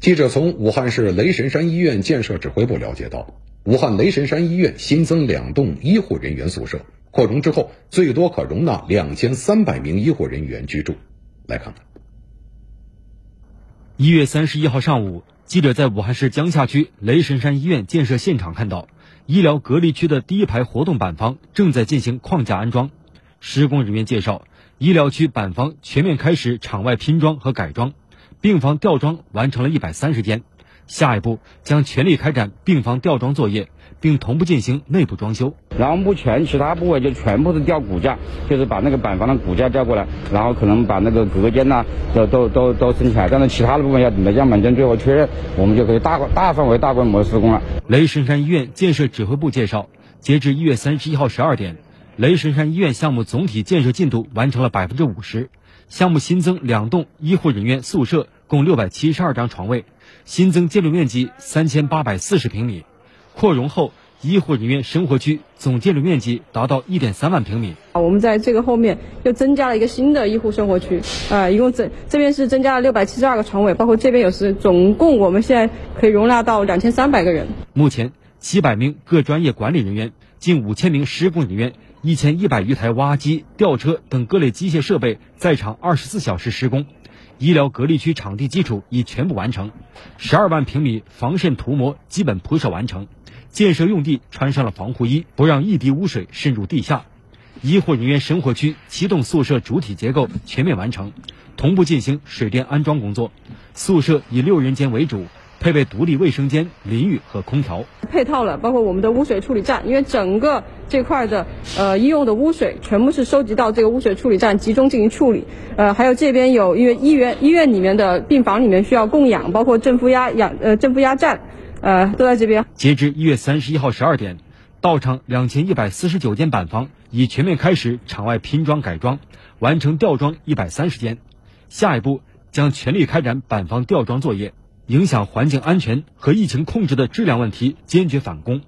记者从武汉市雷神山医院建设指挥部了解到，武汉雷神山医院新增两栋医护人员宿舍，扩容之后最多可容纳两千三百名医护人员居住。来看看，一月三十一号上午，记者在武汉市江夏区雷神山医院建设现场看到，医疗隔离区的第一排活动板房正在进行框架安装。施工人员介绍，医疗区板房全面开始场外拼装和改装，病房吊装完成了一百三十间，下一步将全力开展病房吊装作业，并同步进行内部装修。然后目前其他部位就全部是吊骨架，就是把那个板房的骨架吊过来，然后可能把那个隔间呐都都都都升起来，但是其他的部分要等到样板间最后确认，我们就可以大大范围大规模施工了。雷神山医院建设指挥部介绍，截至一月三十一号十二点。雷神山医院项目总体建设进度完成了百分之五十，项目新增两栋医护人员宿舍，共六百七十二张床位，新增建筑面积三千八百四十平米，扩容后医护人员生活区总建筑面积达到一点三万平米。啊我们在这个后面又增加了一个新的医护生活区，啊，一共这这边是增加了六百七十二个床位，包括这边有是总共我们现在可以容纳到两千三百个人。目前七百名各专业管理人员，近五千名施工人员。一千一百余台挖机、吊车等各类机械设备在场二十四小时施工，医疗隔离区场地基础已全部完成，十二万平米防渗涂膜基本铺设完成，建设用地穿上了防护衣，不让一滴污水渗入地下。医护人员生活区七栋宿舍主体结构全面完成，同步进行水电安装工作，宿舍以六人间为主。配备独立卫生间、淋浴和空调，配套了，包括我们的污水处理站，因为整个这块的呃医用的污水全部是收集到这个污水处理站集中进行处理。呃，还有这边有因为医院医院里面的病房里面需要供氧，包括正负压氧呃正负压站，呃都在这边。截至一月三十一号十二点，到场两千一百四十九间板房已全面开始场外拼装改装，完成吊装一百三十间，下一步将全力开展板房吊装作业。影响环境安全和疫情控制的质量问题，坚决反攻。